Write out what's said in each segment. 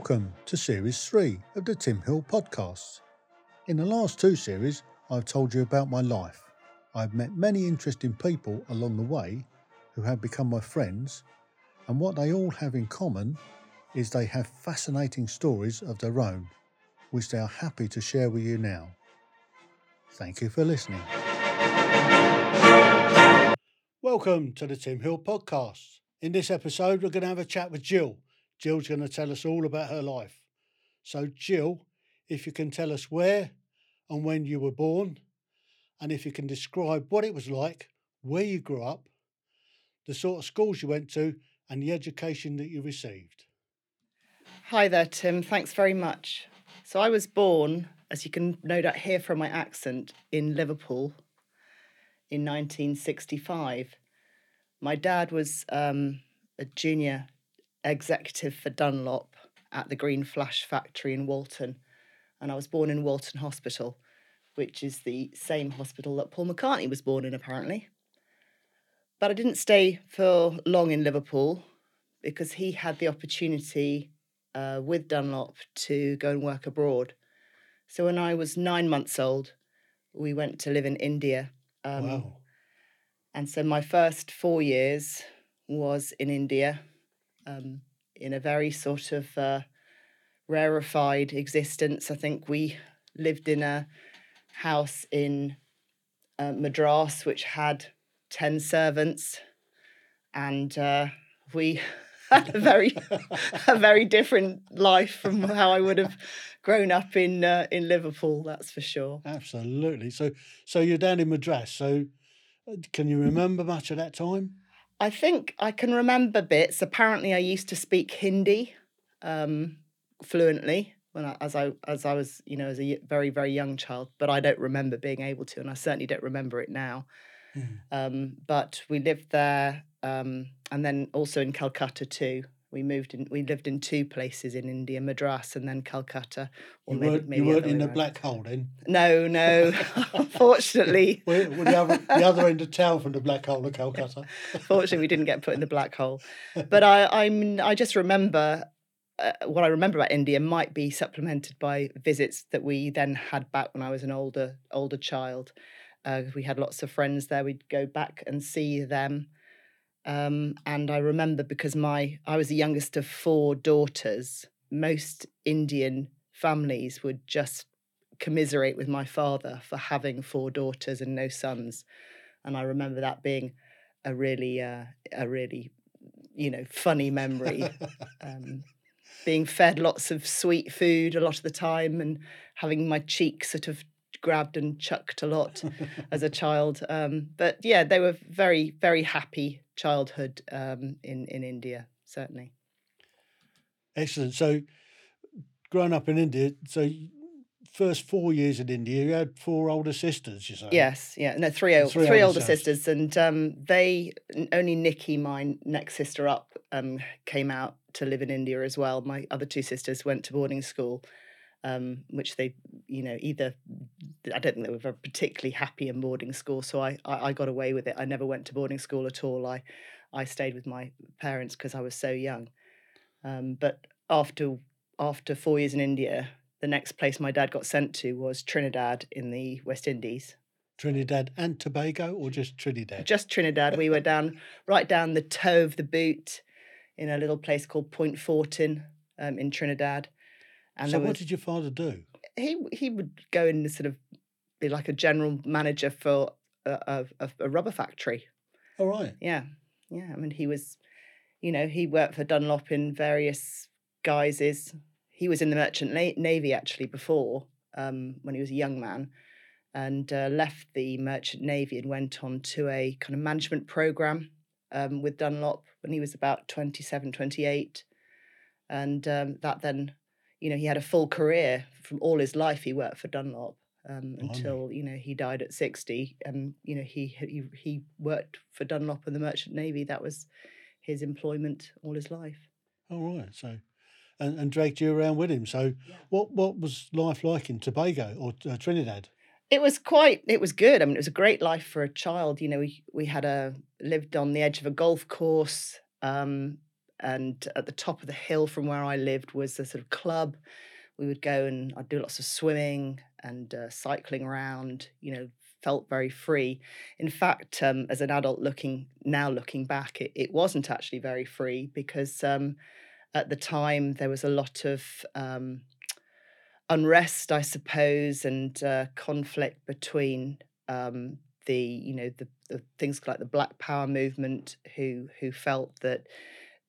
Welcome to Series 3 of the Tim Heale Podcasts. In the last two series, I've told you about my life. I've met many interesting people along the way who have become my friends, and what they all have in common is they have fascinating stories of their own, which they are happy to share with you now. Thank you for listening. Welcome to the Tim Heale Podcast. In this episode, we're going to have a chat with Jill. Jill's going to tell us all about her life. So, Jill, if you can tell us where and when you were born, and if you can describe what it was like, where you grew up, the sort of schools you went to, and the education that you received. Hi there, Tim. Thanks very much. So, I was born, as you can no doubt hear from my accent, in Liverpool in 1965. My dad was um, a junior executive for Dunlop at the Green Flash factory in Walton, and I was born in Walton Hospital, which is the same hospital that Paul McCartney was born in, apparently. But I didn't stay for long in Liverpool because he had the opportunity uh, with Dunlop to go and work abroad. So when I was nine months old, we went to live in India. Um, wow. And so my first four years was in India, um, in a very sort of uh, rarefied existence. I think we lived in a house in uh, Madras, which had 10 servants, and uh, we had a very, a very different life from how I would have grown up in uh, in Liverpool. That's for sure. Absolutely. So, so you're down in Madras. So, uh, can you remember much of that time? I think I can remember bits. Apparently, I used to speak Hindi um, fluently when I, as I as I was, you know, as a very very young child. But I don't remember being able to, and I certainly don't remember it now. Mm. Um, but we lived there, um, and then also in Calcutta too. We moved in. We lived in two places in India, Madras and then Calcutta. Or you maybe, weren't, maybe you weren't in the black hole then. No, no. Unfortunately, we're, we're the, other, the other end of town from the black hole of Calcutta. Fortunately, we didn't get put in the black hole. But I, I'm. I just remember uh, what I remember about India might be supplemented by visits that we then had back when I was an older older child. Uh, we had lots of friends there. We'd go back and see them. Um, and I remember because my I was the youngest of four daughters. Most Indian families would just commiserate with my father for having four daughters and no sons, and I remember that being a really uh, a really you know funny memory. um, being fed lots of sweet food a lot of the time and having my cheeks sort of grabbed and chucked a lot as a child. Um, but yeah, they were very, very happy childhood um, in in India, certainly. Excellent. So, growing up in India, so first four years in India, you had four older sisters. You say? Yes, yeah, no, three, three, older sisters, and um, they only Nikki, my next sister up, um, came out to live in India as well. My other two sisters went to boarding school um, which they, you know, either I don't think they were particularly happy in boarding school, so I, I, I got away with it. I never went to boarding school at all. I I stayed with my parents because I was so young. Um, but after after four years in India, the next place my dad got sent to was Trinidad in the West Indies. Trinidad and Tobago, or just Trinidad? Just Trinidad. we were down right down the toe of the boot in a little place called Point Fortin um, in Trinidad. And so, what was, did your father do? He he would go and sort of be like a general manager for a, a, a rubber factory. All right. Yeah, yeah. I mean, he was, you know, he worked for Dunlop in various guises. He was in the merchant navy actually before um, when he was a young man, and uh, left the merchant navy and went on to a kind of management program um, with Dunlop when he was about 27, 28. And um, that then you know, he had a full career from all his life. He worked for Dunlop um, until you know he died at sixty, and you know he he he worked for Dunlop and the Merchant Navy. That was his employment all his life. All right, so. And, and dragged you around with him. So, yeah. what what was life like in Tobago or uh, Trinidad? It was quite. It was good. I mean, it was a great life for a child. You know, we we had a lived on the edge of a golf course. Um, and at the top of the hill from where I lived was a sort of club. We would go and I'd do lots of swimming and uh, cycling around. You know, felt very free. In fact, um, as an adult looking now looking back, it, it wasn't actually very free because um, at the time there was a lot of um, unrest, I suppose, and uh, conflict between um, the you know the, the things like the Black Power movement, who who felt that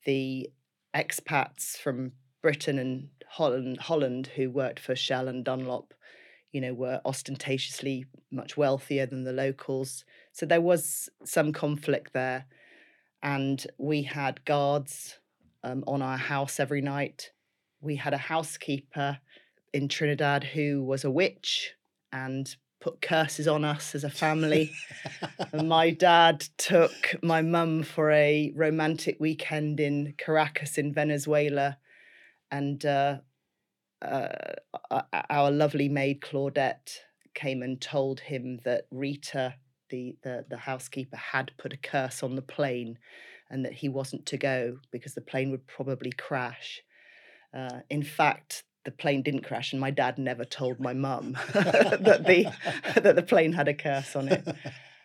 the expats from Britain and Holland, Holland who worked for Shell and Dunlop, you know, were ostentatiously much wealthier than the locals. So there was some conflict there, and we had guards um, on our house every night. We had a housekeeper in Trinidad who was a witch and put curses on us as a family. and my dad took my mum for a romantic weekend in Caracas in Venezuela. And uh, uh, our lovely maid Claudette came and told him that Rita, the, the, the housekeeper, had put a curse on the plane and that he wasn't to go because the plane would probably crash. Uh, in fact, the plane didn't crash, and my dad never told my mum that the that the plane had a curse on it.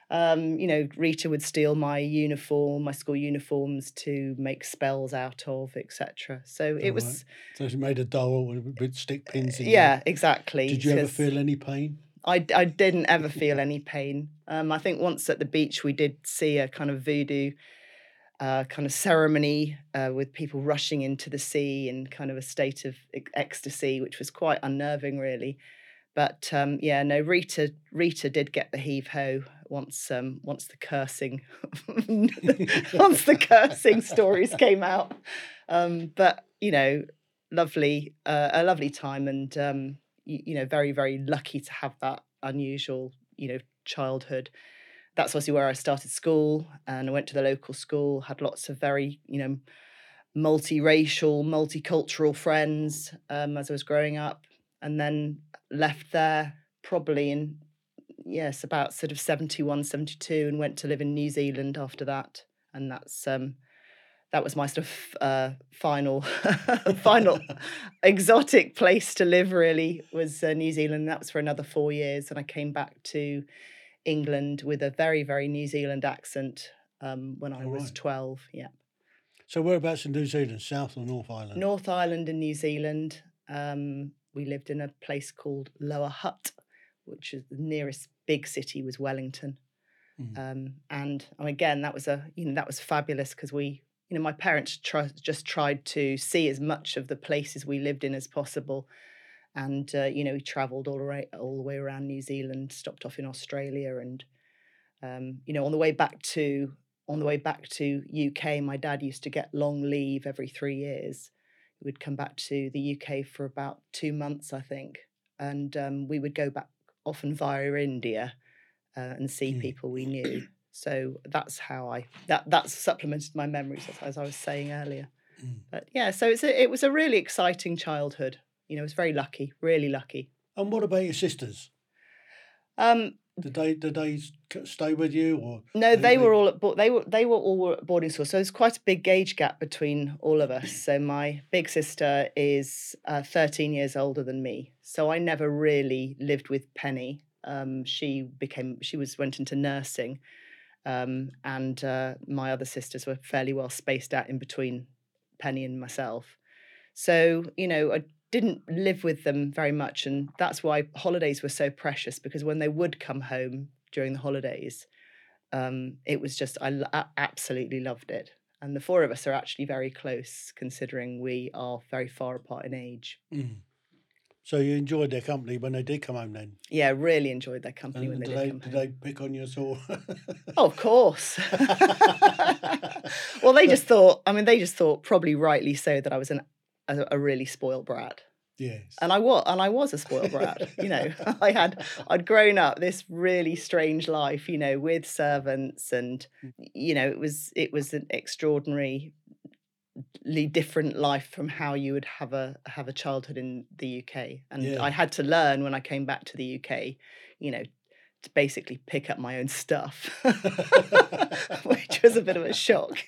Um, you know, Rita would steal my uniform, my school uniforms, to make spells out of, etc. So it was. Right. So she made a doll with stick pins in. Yeah, exactly. Did you ever feel any pain? I, I didn't ever feel any pain. Um, I think once at the beach we did see a kind of voodoo uh, kind of ceremony uh, with people rushing into the sea in kind of a state of ecstasy, which was quite unnerving, really. But um, yeah, no, Rita Rita did get the heave ho once um, once the cursing once the cursing stories came out. Um, but you know, lovely uh, a lovely time, and um, you, you know, very very lucky to have that unusual you know childhood that's obviously where I started school and I went to the local school, had lots of very, you know, multiracial, multicultural friends um, as I was growing up, and then left there probably in, yes, about sort of 71, 72, and went to live in New Zealand after that. And that's, um, that was my sort of uh, final, final exotic place to live. Really was uh, New Zealand. That was for another four years, and I came back to England with a very, very New Zealand accent um, when I oh, was right. 12. Yeah. So, whereabouts in New Zealand, South or North Island? North Island in New Zealand. Um, we lived in a place called Lower Hutt, which is the nearest big city was Wellington. Mm. Um, and again, that was a you know that was fabulous because we you know my parents tr- just tried to see as much of the places we lived in as possible and uh, you know he travelled all right all the way around New Zealand, stopped off in Australia, and um, you know on the way back to on the way back to UK, my dad used to get long leave every three years. He would come back to the UK for about two months, I think, and um, we would go back often via India uh, and see mm. people we knew. So that's how I that that's supplemented my memories as, as I was saying earlier. Mm. But yeah, so it's a, it was a really exciting childhood you know, I was very lucky, really lucky. And what about your sisters? Um, did they did they stay with you or no? They, they were all at they were they were all at boarding school, so there's quite a big age gap between all of us. So my big sister is uh, 13 years older than me, so I never really lived with Penny. Um, she became she was went into nursing, um, and uh, my other sisters were fairly well spaced out in between Penny and myself. So you know, I didn't live with them very much. And that's why holidays were so precious because when they would come home during the holidays, um, it was just, I, I absolutely loved it. And the four of us are actually very close considering we are very far apart in age. Mm. So you enjoyed their company when they did come home then? Yeah, really enjoyed their company and when they did, they, come did home. Did they pick on you at all? oh, of course. well, they just thought, I mean, they just thought, probably rightly so, that I was an a, a really spoiled brat. Yes. And I was and I was a spoiled brat, you know. I had I'd grown up this really strange life, you know, with servants and mm. you know, it was it was an extraordinary different life from how you would have a have a childhood in the UK. And yeah. I had to learn when I came back to the UK, you know, to basically pick up my own stuff, which was a bit of a shock.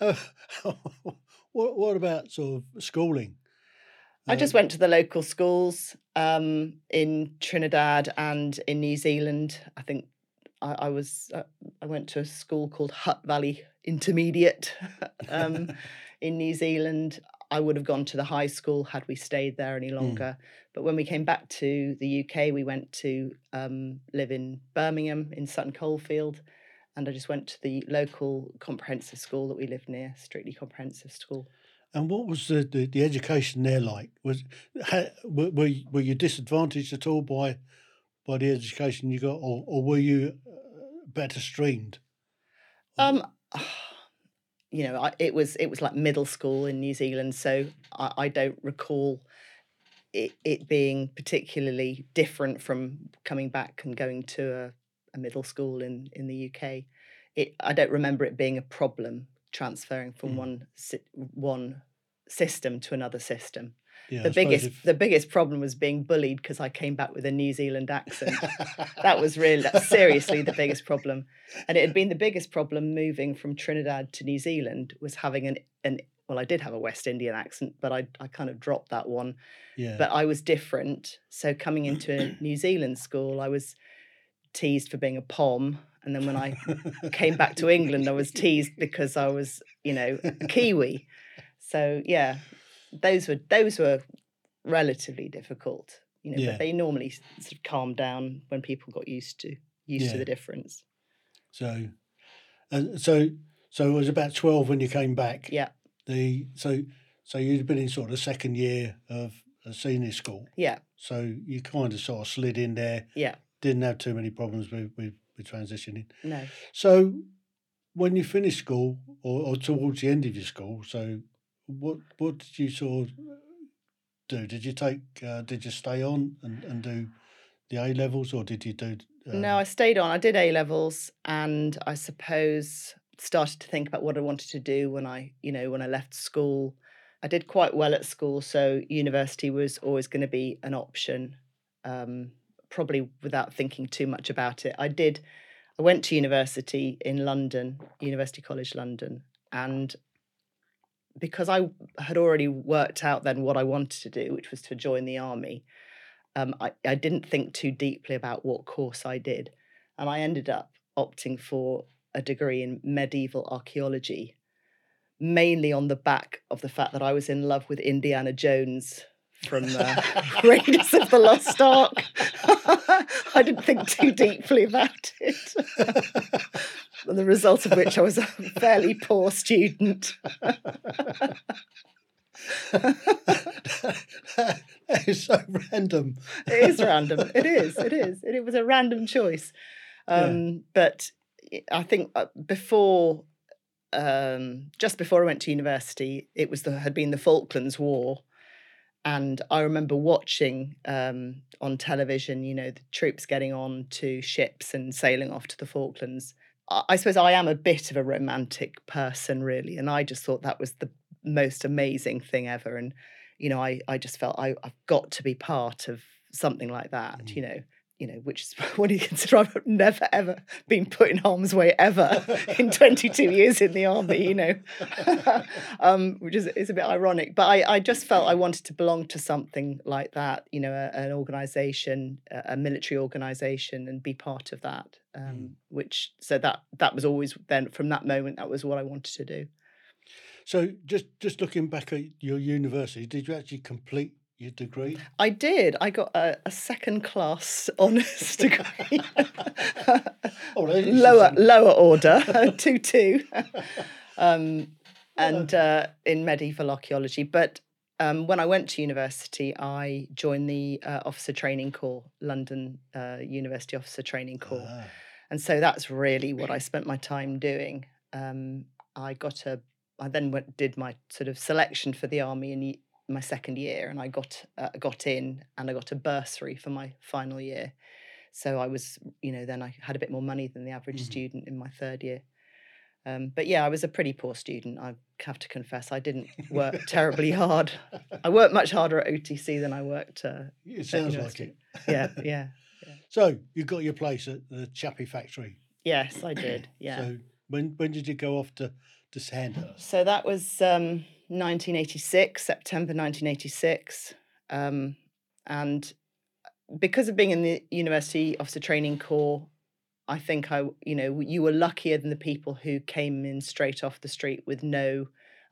Uh, what what about sort of schooling? I just Um, went to the local schools um, in Trinidad and in New Zealand. I think I, I was uh, I went to a school called Hutt Valley Intermediate um, in New Zealand. I would have gone to the high school had we stayed there any longer. But when we came back to the UK, we went to um, live in Birmingham in Sutton Coldfield. And I just went to the local comprehensive school that we lived near, strictly comprehensive school. And what was the, the, the education there like? Was ha, were, were you- were you disadvantaged at all by by the education you got, or, or were you uh, better streamed? Um, you know, I, it was it was like middle school in New Zealand, so I, I don't recall it, it being particularly different from coming back and going to a, a middle school in in the UK. It I don't remember it being a problem transferring from Mm. one one system to another system. Yeah, The I biggest if- the biggest problem was being bullied because I came back with a New Zealand accent that was really that's seriously the biggest problem and it had been the biggest problem moving from trinidad to new zealand was having an an well i did have a west indian accent but i, I kind of dropped that one yeah. but i was different so coming into a new zealand school i was teased for being a pom and then when i came back to england i was teased because i was you know a kiwi so yeah those were those were relatively difficult you know Yeah. but they normally sort of calmed down when people got used to used Yeah. to the difference So, and so so it was about twelve when you came back. yeah The so so you'd been in sort of second year of a senior school. yeah So you kind of sort of slid in there. yeah Didn't have too many problems with with, with transitioning. no So when you finished school or, or towards the end of your school, so what what did you sort of do? Did you take uh, did you stay on and, and do the A levels or did you do um, no i stayed on i did a levels and i suppose started to think about what i wanted to do when i you know when i left school i did quite well at school so university was always going to be an option um, probably without thinking too much about it i did i went to university in london university college london and because i had already worked out then what i wanted to do which was to join the army um, I, I didn't think too deeply about what course I did. And I ended up opting for a degree in medieval archaeology, mainly on the back of the fact that I was in love with Indiana Jones from uh, Raiders of the Lost Ark. I didn't think too deeply about it. the result of which I was a fairly poor student. that is so random. it is random. It is. It is. It, was a random choice. Yeah. Um, But I- I think uh, before, um, just before I went to university, it was the had been the Falklands War, and I remember watching um, on television, you know, the troops getting on to ships and sailing off to the Falklands. I, I suppose I am a bit of a romantic person, really, and I just thought that was the most amazing thing ever. And you know, I I just felt I, I've got to be part of something like that. Mm. You know, you know, which is what do you consider? I've never ever been put in harm's way ever in 22 years in the army. You know, um, which is is a bit ironic. But I I just felt I wanted to belong to something like that. You know, a, an organisation, a, a military organisation, and be part of that. Um, Mm. Which so that that was always then from that moment that was what I wanted to do. So just just looking back at your university, did you actually complete your degree? I did. I got a, a second class honours degree. Oh, lower lower order, two two, um, and uh, in medieval archaeology. But um, when I went to university, I joined the uh, Officer Training Corps, London uh, University Officer Training Corps, Ah, and so that's really what I spent my time doing. Um, I got a. I then went did my sort of selection for the army in my second year, and I got uh, got in, and I got a bursary for my final year. So I was, you know, then I had a bit more money than the average Mhm. student in my third year. Um, but yeah, I was a pretty poor student. I have to confess, I didn't work terribly hard. I worked much harder at OTC than I worked. Uh, it sounds like it. yeah, yeah, So you got your place at the Chappie factory. yes, I did. Yeah. So when when did you go off to to Sandhurst? So that was um, 1986, September 1986. Um, and because of being in the University Officer Training Corps, I think I, you know, you were luckier than the people who came in straight off the street with no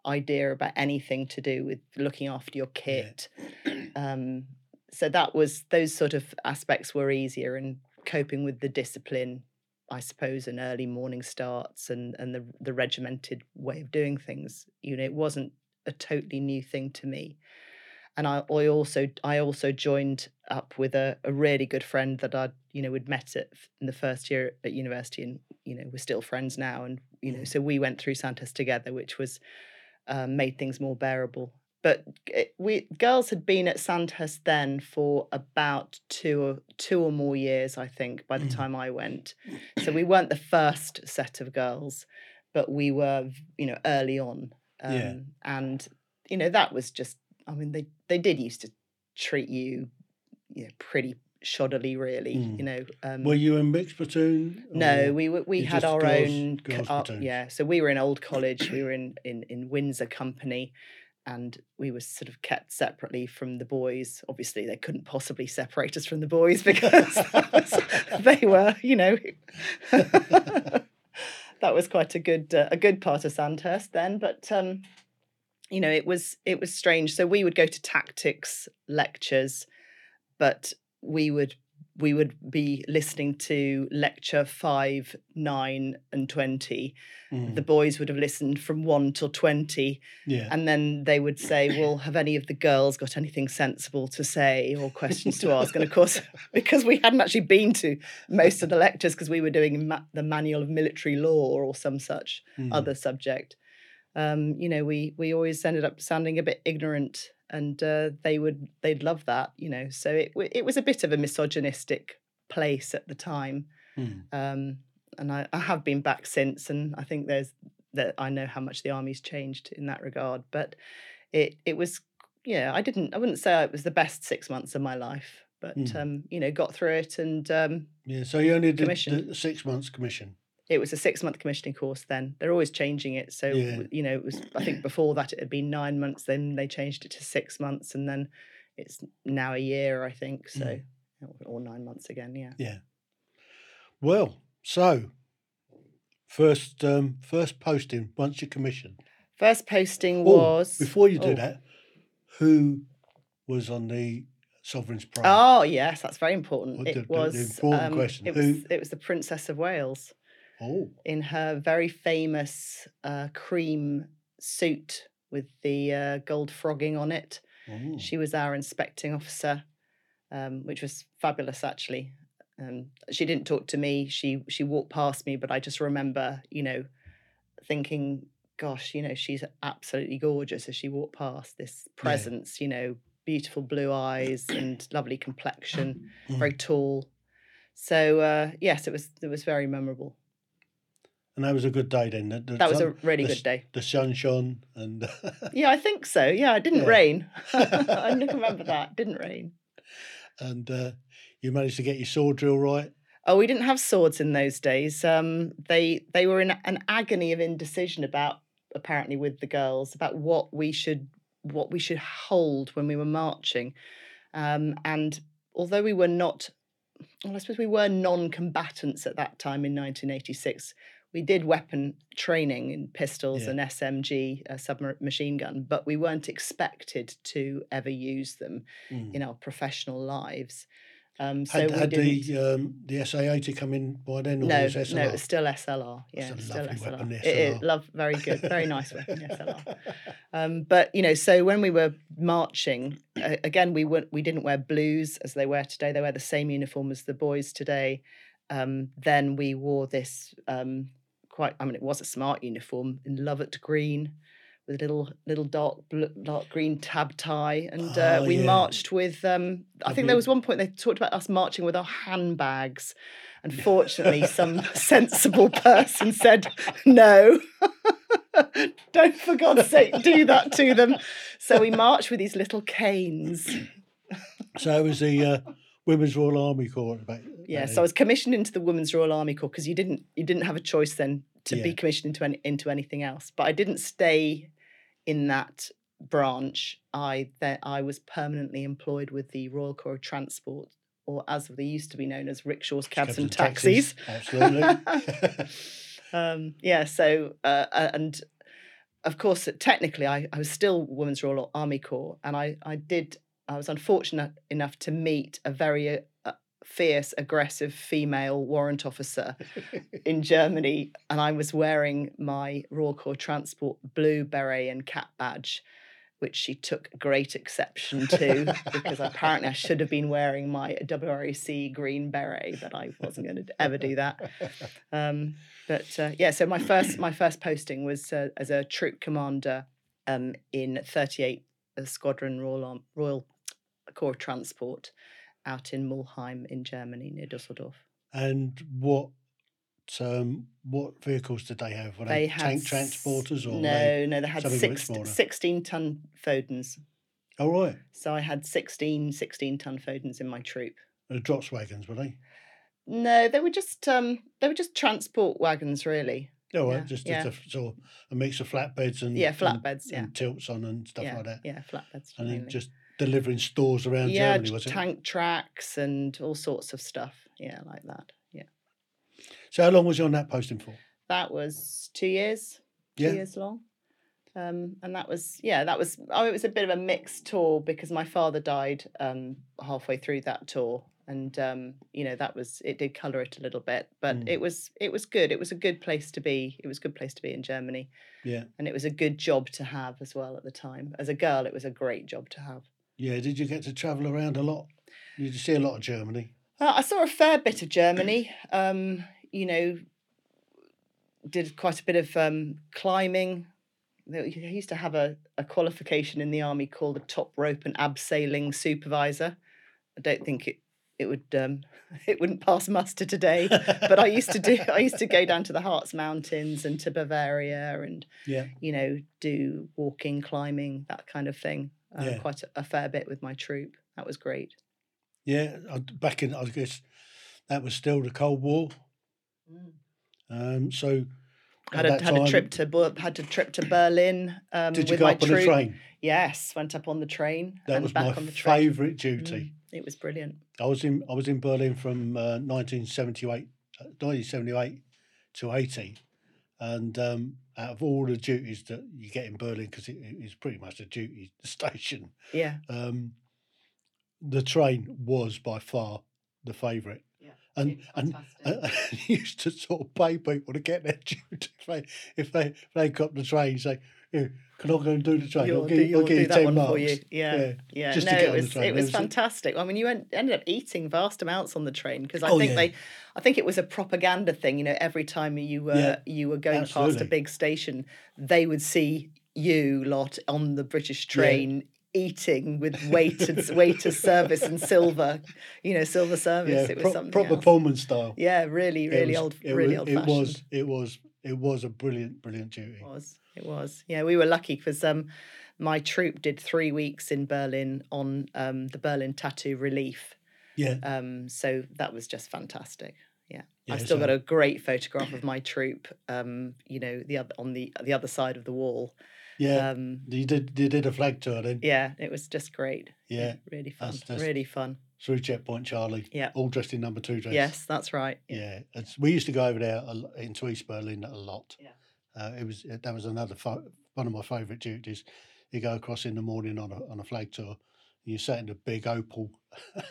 idea about anything to do with looking after your kit. Yeah. Um, so that was those sort of aspects were easier and coping with the discipline, I suppose, and early morning starts and and the the regimented way of doing things. You know, it wasn't a totally new thing to me. And I, I also I also joined up with a, a really good friend that I'd you know we'd met at in the first year at university and you know we're still friends now and you know mm. so we went through Sandhurst together which was um, made things more bearable but it, we girls had been at Sandhurst then for about two or two or more years, I think, by the mm. time I went. So we weren't the first set of girls, but we were, you know, early on. Um, yeah. And you know that was just. I mean, they they did used to treat you, you know, pretty shoddily, really. Mm. You know. Um, were you in mixed platoon? No, we were. We had our girls, own. Girls uh, yeah, so we were in old college. we were in in in Windsor Company, and we were sort of kept separately from the boys. Obviously, they couldn't possibly separate us from the boys because was, they were, you know, that was quite a good uh, a good part of Sandhurst then. But um, you know, it was it was strange. So we would go to tactics lectures, but we would we would be listening to lecture five, nine, and 20. Mm. The boys would have listened from one till 20. Yeah. And then they would say, Well, have any of the girls got anything sensible to say or questions to ask? And of course, because we hadn't actually been to most of the lectures because we were doing ma- the Manual of Military Law or some such mm. other subject, um, you know, we, we always ended up sounding a bit ignorant and uh, they would they'd love that you know so it it was a bit of a misogynistic place at the time mm. um, and I, I have been back since and I think there's that I know how much the army's changed in that regard but it it was yeah I didn't I wouldn't say it was the best six months of my life but mm. um, you know got through it and um, yeah so you only did the six months commission it was a six month commissioning course then. They're always changing it. So yeah. you know it was i think before that it had been nine months then they changed it to six months and then it's now a year i think. So mm. or nine months again yeah. Yeah. Well so first um first posting once you commission first posting was oh, before you do oh. that who was on the sovereign's parade oh yes that's very important. Well, it the, was the important um, question it who, was it was the princess of wales Oh. In her very famous uh, cream suit with the uh, gold frogging on it. Oh. She was our inspecting officer, um, which was fabulous actually. Um, she didn't talk to me. She she walked past me, but I just remember, you know, thinking, "Gosh, you know, she's absolutely gorgeous." As she walked past, this presence, yeah. you know, beautiful blue eyes and lovely complexion, very mm. tall. So uh, yes, it was it was very memorable. And that was a good day then. The, the that was sun, a really the, good day. The sun shone and. yeah, I think so. Yeah, it didn't yeah. rain. I remember that. didn't rain. And uh, you managed to get your sword drill right. Oh, we didn't have swords in those days. Um, they they were in an agony of indecision about apparently with the girls about what we should what we should hold when we were marching, um, and although we were not well, I suppose we were non-combatants at that time in 1986 we did weapon training in pistols yeah. and SMG, a submachine gun, but we weren't expected to ever use them mm. in our professional lives. Um, so had, had the um, the SA80 come in by then? no, no, it was still SLR. Yeah, still SLR. Weapon, SLR. It is love, very good, very nice weapon, SLR. Um, but you know, so when we were marching, uh, again, we weren't, we didn't wear blues as they wear today. They wear the same uniform as the boys today. Um, then we wore this um, quite. I mean, it was a smart uniform in Lovat green with a little little dark dark green tab tie, and uh, oh, we yeah. marched with. Um, I think there was one point they talked about us marching with our handbags. Unfortunately, some sensible person said no. Don't for God's sake do that to them. So we marched with these little canes. so it was the uh, Women's Royal Army Corps. Back, Yeah, so I was commissioned into the Women's Royal Army Corps because you didn't you didn't have a choice then to be commissioned into any, into anything else. But I didn't stay in that branch. I that I was permanently employed with the Royal Corps of Transport, or as they used to be known as rickshaws, cabs, and taxis. Absolutely. um, yeah, so uh, uh, and of course, technically, I, I was still Women's Royal Army Corps, and I I did I was unfortunate enough to meet a very uh, fierce, aggressive female warrant officer in Germany, and I was wearing my Royal Corps Transport blue beret and cap badge. Which she took great exception to because apparently I should have been wearing my WRAC green beret, but I wasn't going to ever do that. Um, but uh, yeah, so my first my first posting was uh, as a troop commander um, in 38 Squadron Royal Arm- Royal Corps of Transport out in Mulheim in Germany near Dusseldorf. and what um, what vehicles did they have? Were they, They had tank transporters or no, they? no, they had six, 16 ton Fodens. Oh right, So I had 16 16 ton Fodens in my troop. the drops wagons were they? No, they were just um, they were just transport wagons, really. Oh, right, Yeah, just, yeah. just a, sort of a mix of flatbeds and Yeah, and- flatbeds, yeah. and tilts on and stuff yeah, like that, yeah, flatbeds. and then just delivering stores around yeah, Germany. Was it? tank tracks and all sorts of stuff. Yeah, like that. Yeah, So how long was you on that posting for? that was two years. Two years long. Um, and that was yeah, that was oh, it was a bit of a mixed tour because my father died um, halfway through that tour, and um, you know that was it did colour it a little bit, but Mm. it was it was good. It was a good place to be. It was a good place to be in Germany, Yeah, and it was a good job to have as well at the time. As a girl, it was a great job to have. Yeah. Did you get to travel around a lot? Did you see a lot of Germany? Uh, I saw a fair bit of Germany. Um, you know, did quite a bit of um, climbing. They they used to have a, a qualification in the army called a top rope and abseiling supervisor. I don't think it it would um, it wouldn't pass muster today. But I used to do. I used to go down to the Harz Mountains and to Bavaria, and Yeah, you know, do walking, climbing, that kind of thing. Uh, Yeah. Quite a, a fair bit with my troop. That was great. yeah. Back in, I guess that was still the Cold War. Um, so had a had a trip to had a trip to Berlin um, Did you with go my up on troop. the train? Yes, went up on the train That and was back my on the train. favourite duty. Mm, it was brilliant. I was in I was in Berlin from uh, 1978, uh, 1978 to 80, and um, out of all the duties that you get in Berlin, because it, it's pretty much a duty station, Yeah, um, the train was by far the favourite. Yeah, and and fantastic. uh, used to sort of pay people to get their duty if they if they if they got the train, say, "Here, can I go and do the train? You'll I'll do, give, I'll do you that ten one marks." for you. Yeah, Yeah, yeah. just no, to get it on the was train. it It was was- fantastic. I mean, you en- ended up eating vast amounts on the train because I Oh, think yeah. they, I think it was a propaganda thing. You know, every time you were Yeah, you were going past a big station, they would see you lot on the British train. Eating with waiters, waiter service and silver, you know, silver service. Yeah, it was pro- something proper else. Pullman style. Yeah, really, It really was- old, it really was, old It fashioned. was, it was, it was a brilliant, brilliant duty. It was. It was. Yeah, we were lucky because um, my troop did three weeks in Berlin on um, the Berlin Tattoo Relief. Yeah, Um, so that was just fantastic. Yeah, Yeah, I've still got a great photograph of my troop. Um, you know, the other on the the other side of the wall. yeah. Um, you did, you did a flag tour then. yeah, it was just great. Yeah, really fun. Really fun. Through checkpoint Charlie. Yeah. all dressed in number two dress. Yes, that's right. yeah. It's, we used to go over there a, into East Berlin a lot. Yeah. uh, it was that was another fo- one of my favourite duties. You go across in the morning on a on a flag tour. You sat in a big Opel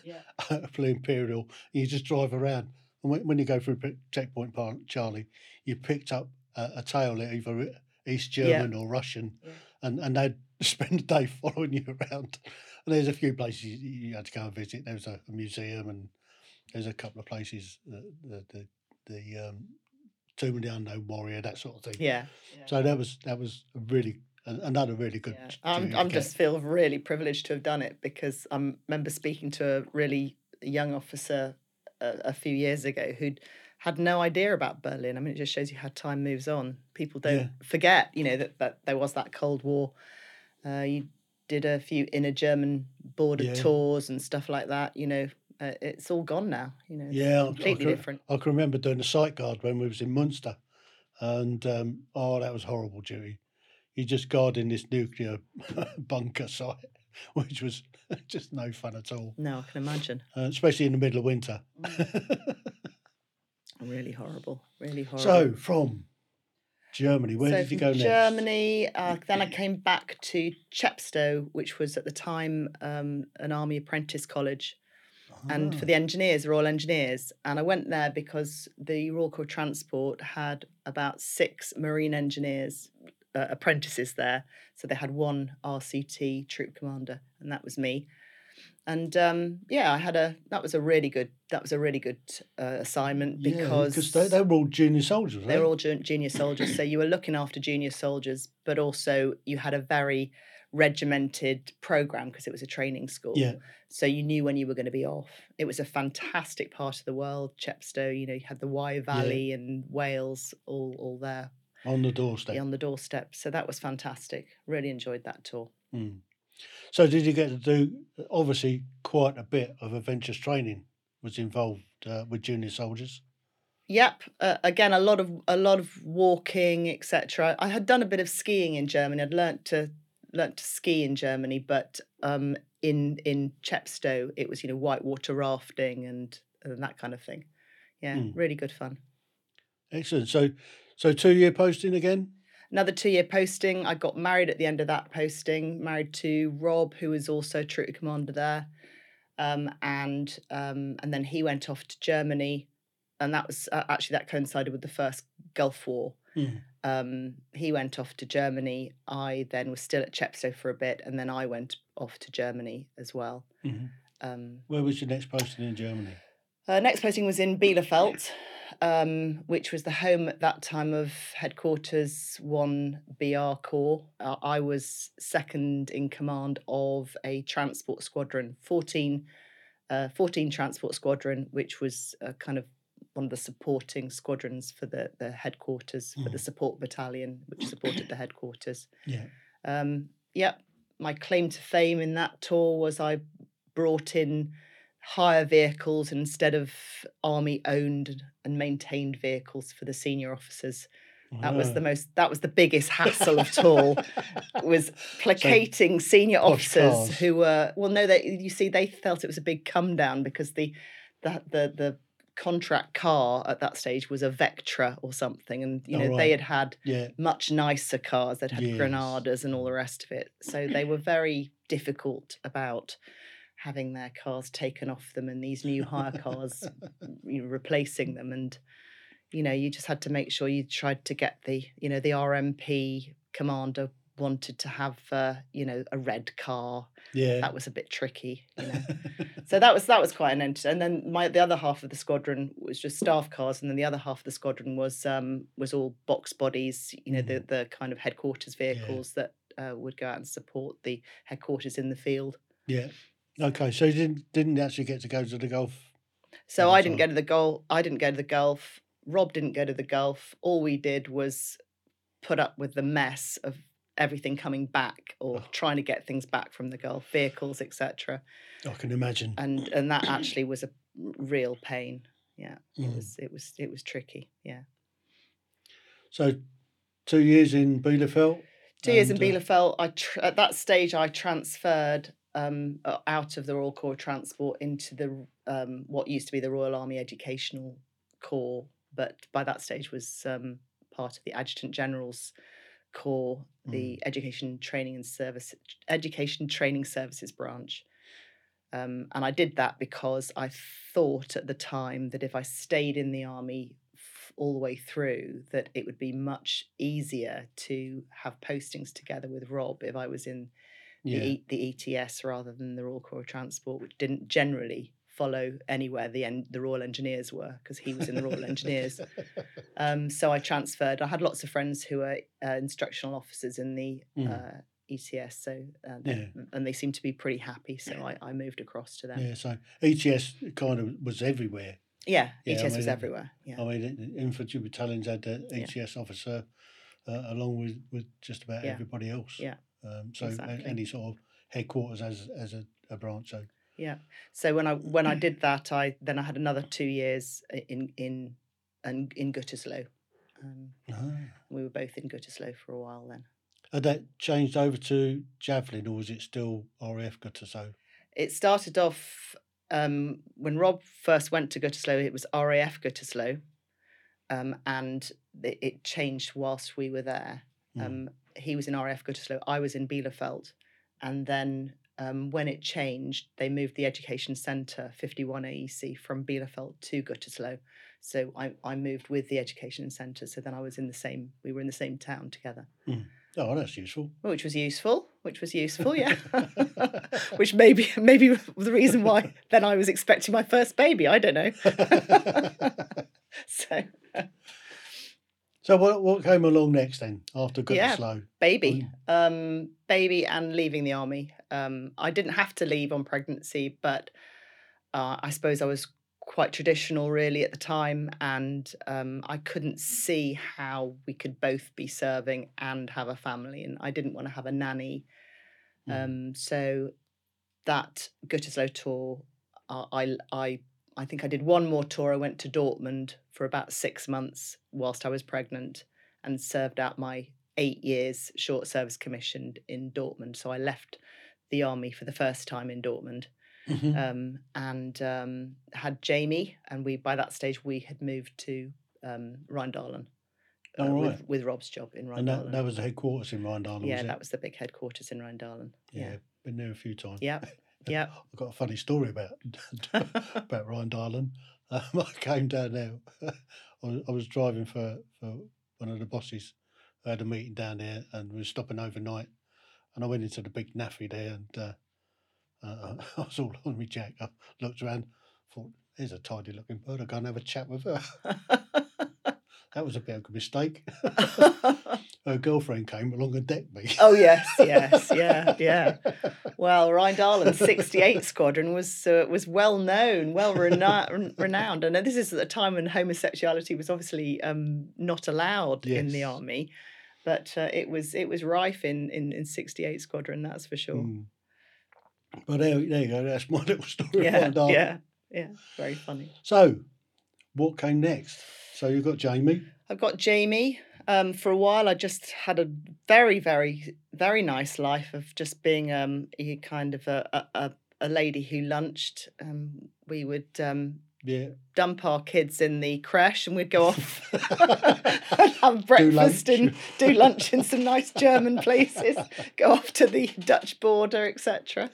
Yeah. Blue Imperial. And you just drive around, and when, when you go through checkpoint Charlie, you picked up a, a tail either East Yeah. German or Russian, Yeah. and and they'd spend the day following you around. And there's a few places you, had to go and visit. There was a, a museum, and there's a couple of places the the the, the um, Tomb of the Unknown Warrior, that sort of thing. Yeah. So that was that was a really another really good. Yeah. I'm, I'm just feel really privileged to have done it because I remember speaking to a really young officer a, a few years ago who'd had no idea about Berlin. I mean, it just shows you how time moves on. People don't Yeah. forget, you know, that, that there was that Cold War. Uh, you did a few inner German border Yeah. tours and stuff like that. You know, uh, it's all gone now. You know, Yeah, I- I completely can- different. I can remember doing a sight guard when we was in Munster, and um, oh, that was horrible duty. You just guarding this nuclear bunker site, which was just no fun at all, No, I can imagine. uh, especially in the middle of winter. Really horrible. Really horrible. so, from Germany, where so did you go next? Germany. Uh, then I came back to Chepstow, which was at the time um, an army apprentice college, and for Ah, the engineers, Royal Engineers. And I went there because the Royal Corps Transport had about six marine engineers uh, apprentices there. So they had one RCT troop commander, and that was me. And um, yeah, I had a that was a really good that was a really good uh, assignment yeah, because they, they were all junior soldiers. they were all ju- junior soldiers. So you were looking after junior soldiers, but also you had a very regimented program because it was a training school. Yeah. So you knew when you were going to be off. It was a fantastic part of the world, Chepstow. You know, you had the Wye Valley and Wales all all there on the doorstep. on the doorstep. So that was fantastic. Really enjoyed that tour. Mm. So, did you get to do obviously quite a bit of adventurous training was involved uh, with junior soldiers? Yep. Uh, again, a lot of a lot of walking, etc. I had done a bit of skiing in Germany. I'd learnt to learnt to ski in Germany, but um, in in Chepstow, it was you know whitewater rafting and, and that kind of thing. Yeah, Mm. really good fun. Excellent. So, so two year posting again. Another two year posting. I got married at the end of that posting. Married to Rob, who was also troop commander there, um, and um, and then he went off to Germany, and that was uh, actually that coincided with the first Gulf War. Mm. um, he went off to Germany. I then was still at Chepstow for a bit, and then I went off to Germany as well. Mhm. Um, Where was your next posting in Germany? Uh, next posting was in Bielefeld, um, which was the home at that time of headquarters one BR Corps. Uh, I was second in command of a transport squadron, 14, uh, 14 transport squadron, which was uh, kind of one of the supporting squadrons for the, the headquarters, for the Mm. support battalion, which supported the headquarters. Yeah. Um, yep, my claim to fame in that tour was I brought in hire vehicles instead of army owned and maintained vehicles for the senior officers. That was the ah. most that was the biggest hassle of all was placating senior officers who were well no they you see they felt it was a big come down because the the the, the contract car at that stage was a Vectra or something and you Oh, know right. they had had yeah. much nicer cars that had Yes. Granadas and all the rest of it. So they were very difficult about having their cars taken off them and these new hire cars you know, replacing them. And you know, you just had to make sure you tried to get the you know the RMP commander wanted to have uh, you know a red car. Yeah. That was a bit tricky. You know. So that was that was quite an enter. And then my the other half of the squadron was just staff cars, and then the other half of the squadron was um was all box bodies. You know the the kind of headquarters vehicles that uh, would go out and support the headquarters in the field. yeah. Okay. So you didn't didn't actually get to go to the golf. So I didn't go to the golf. I didn't go to the golf. Rob didn't go to the golf. All we did was put up with the mess of everything coming back or Oh. trying to get things back from the golf vehicles, etc. I can imagine. And and that actually was a real pain. Yeah, it Mm. was it was it was tricky. Yeah. So, two years in Bielefeld. Two years in uh, Bielefeld. I tr- at that stage I transferred um, uh, out of the Royal Corps Transport into the um, what used to be the Royal Army Educational Corps, but by that stage was um, part of the Adjutant General's Corps, the Education Training and Service Education Training Services branch. Um, and I did that because I thought at the time that if I stayed in the army all the way through, that it would be much easier to have postings together with Rob if I was in Yeah. the, e- the ETS rather than the Royal Corps of Transport, which didn't generally follow anywhere the en- the Royal Engineers were because he was in the Royal Engineers. Um, so I transferred. I had lots of friends who were uh, instructional officers in the Mm. uh, ETS, so uh, they- and they seemed to be pretty happy. So I, I moved across to them. yeah. So ETS kind of was everywhere. Yeah, Yeah, I ETS was everywhere. Yeah, I mean, infantry battalions had the Yeah. ETS officer uh, along with, with just about Yeah. everybody else. Yeah, Um, so exactly. any sort of headquarters as as a, a branch. So yeah. So when I when I did that, I then I had another two years in in in, in Gütersloh. Um, Ah. we were both in Gütersloh for a while then. Had that changed over to javelin, or was it still RAF Gütersloh? It started off um, when Rob first went to Gütersloh. It was RAF Gütersloh, um, and it, it changed whilst we were there. Mm. He was in RAF Gütersloh. I was in Bielefeld, and then um, when it changed, they moved the education centre 51 AEC from Bielefeld to Gütersloh. So I, I moved with the education centre. So then I was in the same. We were in the same town together, Oh, that's useful. which was useful. Which was useful, yeah. which maybe maybe the reason why then I was expecting my first baby. I don't know. so so what what came along next then after Good Yeah. Gütersloh? baby um baby and leaving the army um i didn't have to leave on pregnancy but uh, i suppose i was quite traditional really at the time and um i couldn't see how we could both be serving and have a family and i didn't want to have a nanny Mm. um so that Gütersloh tour uh, i i i think i did one more tour i went to dortmund for about 6 months whilst i was pregnant and served out my eight years short service commissioned in Dortmund. So I left the army for the first time in Dortmund Mhm. um, and um, had Jamie. And we by that stage we had moved to um, uh, Oh, with, right. with Rob's job in and that, that was the headquarters in Rheindalen, yeah, was it? that was the big headquarters in Rheindalen. yeah. Yeah, been there a few times. yeah, yeah. I've got a funny story about about Rheindalen. Um, I came down there. I was, I was driving for, for one of the bosses. I had a meeting down there and we were stopping overnight. And I went into the big NAAFI there and uh, uh, I was all on me jack. I looked around, thought, there's a tidy looking bird. I'll go and have a chat with her. That was a bit of a mistake. Her girlfriend came along and decked me. oh yes, yes, yeah, yeah. Well, Rheindalen's 68 Squadron was uh, was well known, well rena- renowned, and this is at a time when homosexuality was obviously um, not allowed in the army, but uh, it was it was rife in, in in 68 Squadron, that's for sure. Mm. But there, there you go. That's my little story. Yeah, yeah, yeah. Very funny. So, what came next? So you've got Jamie. I've got Jamie. Um, for a while, I just had a very, very, very nice life of just being um, a kind of a, a, a, lady who lunched. Um, we would um, Yeah. dump our kids in the creche and we'd go off and have breakfast lunch. and do lunch in some nice German places, go off to the Dutch border, etc.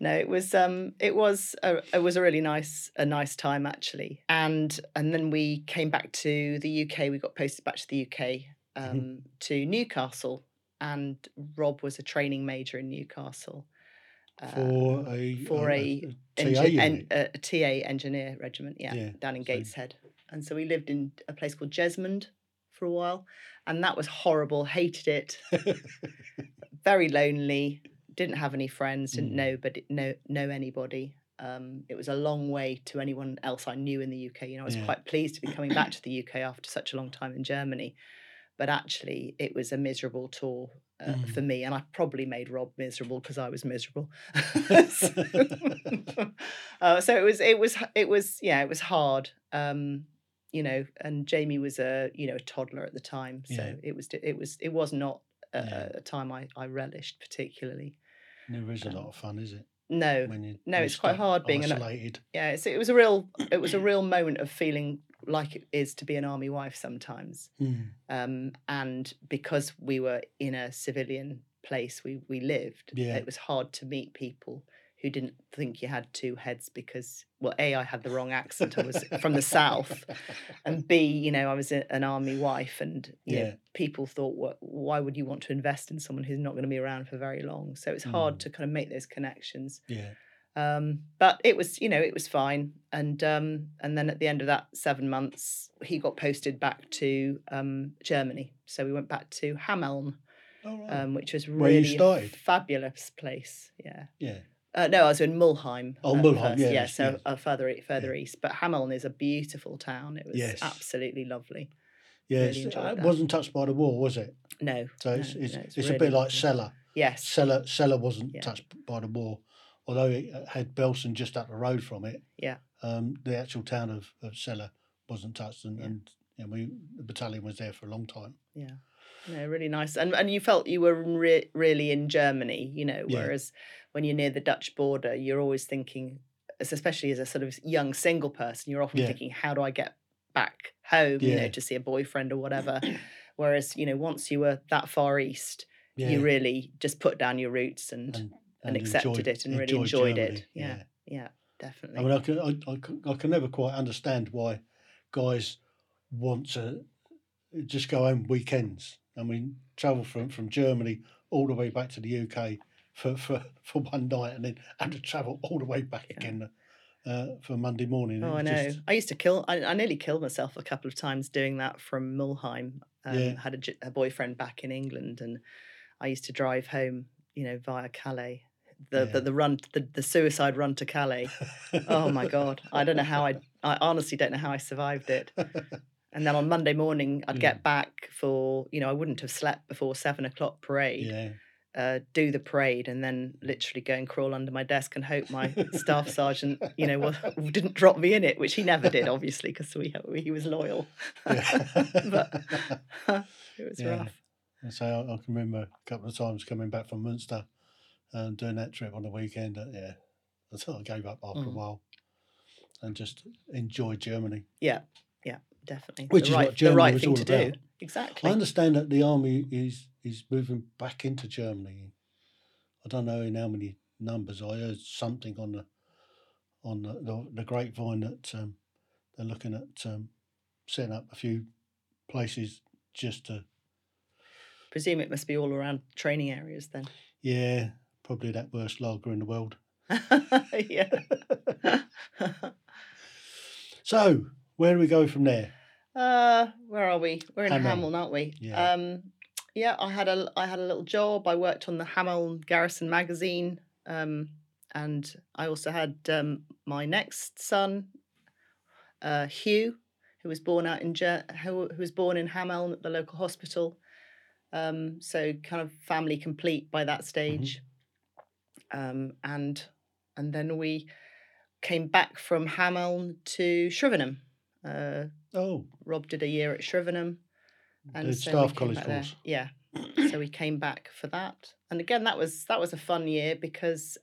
No, it was um it was a it was a really nice a nice time actually. And and then we came back to the UK, we got posted back to the UK um to Newcastle and Rob was a training major in Newcastle. uh, For a for a TA en- a, a TA engineer regiment, yeah, Yeah, down in so- Gateshead. And so we lived in a place called Jesmond for a while, and that was horrible. Hated it. Very lonely. Didn't have any friends. Didn't Mm. know, but know know anybody. Um, it was a long way to anyone else I knew in the UK. You know, I was Yeah. quite pleased to be coming back to the UK after such a long time in Germany, but actually, it was a miserable tour uh, Mm. for me, and I probably made Rob miserable because I was miserable. so, uh, so it was, it was, it was, yeah, it was hard. Um, you know, and Jamie was a, you know, a toddler at the time, so Yeah. it was, it was, it was not a, Yeah. a time I, I relished particularly. Never is a um, lot of fun, is it? No, When you no, it's quite hard being an- isolated. yeah, it's, it was a real, it was a real moment of feeling like it is to be an army wife sometimes. Mm. um, and because we were in a civilian place we we lived Yeah. it was hard to meet people who didn't think you had two heads because well a i had the wrong accent i was from the south and b you know i was a, an army wife and you know, Yeah. people thought what why would you want to invest in someone who's not going to be around for very long so it's hard Mm. to kind of make those connections yeah. um, but it was, you know, it was fine. And um, and then at the end of that seven months, he got posted back to um, Germany. So we went back to Hameln, All right. um, which was really a fabulous place. Yeah. yeah. Uh, no, I was in Mulheim. Oh, at Mulheim, first, yeah, yeah. yes, So yes. uh, further further east, but Hameln is a beautiful town. It was Yes. absolutely lovely. Yeah. really it wasn't touched by the war, was it? No. So no, it's, it's, no, it's, a really bit like. Celle. Yes. Celle, Celle wasn't Yeah. touched by the war. although it uh, had Belsen just up the road from it, Yeah. um, the actual town of, of Celle wasn't touched, and, Yeah. and you know, we the battalion was there for a long time. Yeah. No, really nice. And and you felt you were re- really in Germany, you know, Yeah. whereas when you're near the Dutch border, you're always thinking, especially as a sort of young single person, you're often Yeah. thinking, how do I get back home, you know, to see a boyfriend or whatever. whereas, you know, once you were that far east, Yeah, you really just put down your roots and, and, and accepted it and really enjoyed it. Yeah. yeah, definitely. I mean, I can, I, I, can- I can never quite understand why guys want to just go home weekends. I mean, travel from, from Germany all the way back to the UK for, for, for one night and then had to travel all the way back Yeah. again uh, for Monday morning. Oh, I know. just- I used to kill. I, I nearly killed myself a couple of times doing that from Mulheim. Um, Yeah. Had a boyfriend back in England, and I used to drive home, you know, via Calais. The Yeah. the, the run, the, the suicide run to Calais. Oh my god! I don't know how I. I honestly don't know how I survived it. And then on Monday morning, I'd get back for you know I wouldn't have slept before seven o'clock parade. yeah, uh, do the parade and then literally go and crawl under my desk and hope my staff sergeant, you know, didn't drop me in it, which he never did, obviously, because we, he was loyal. yeah. but it was Yeah. rough. And so I, I can remember a couple of times coming back from Munster and doing that trip on the weekend. uh, yeah, I sort of gave up after a Mm. while and just enjoyed Germany. Yeah, yeah, definitely. Which the is right, what Germany the right thing to about. do. Exactly. I understand that the army is is moving back into Germany. I don't know in how many numbers. I heard something on the on the, the, the grapevine that um, they're looking at um, setting up a few places just to Presume it must be all around training areas then. yeah probably that worst lager in the world. yeah. So where do we go from there? Uh, where are we? We're in Hameln. Hameln, aren't we? Yeah. Um, yeah, I had a I had a little job. I worked on the Hameln Garrison magazine, um, and I also had um, my next son, uh, Hugh, who was born out in Ger- who, who was born in Hameln at the local hospital. Um, so kind of family complete by that stage, um, and and then we came back from Hameln to Shrivenham. Uh, Oh, Rob did a year at Shrivenham. the we staff college course. Yeah. so we came back for that. And again, that was that was a fun year because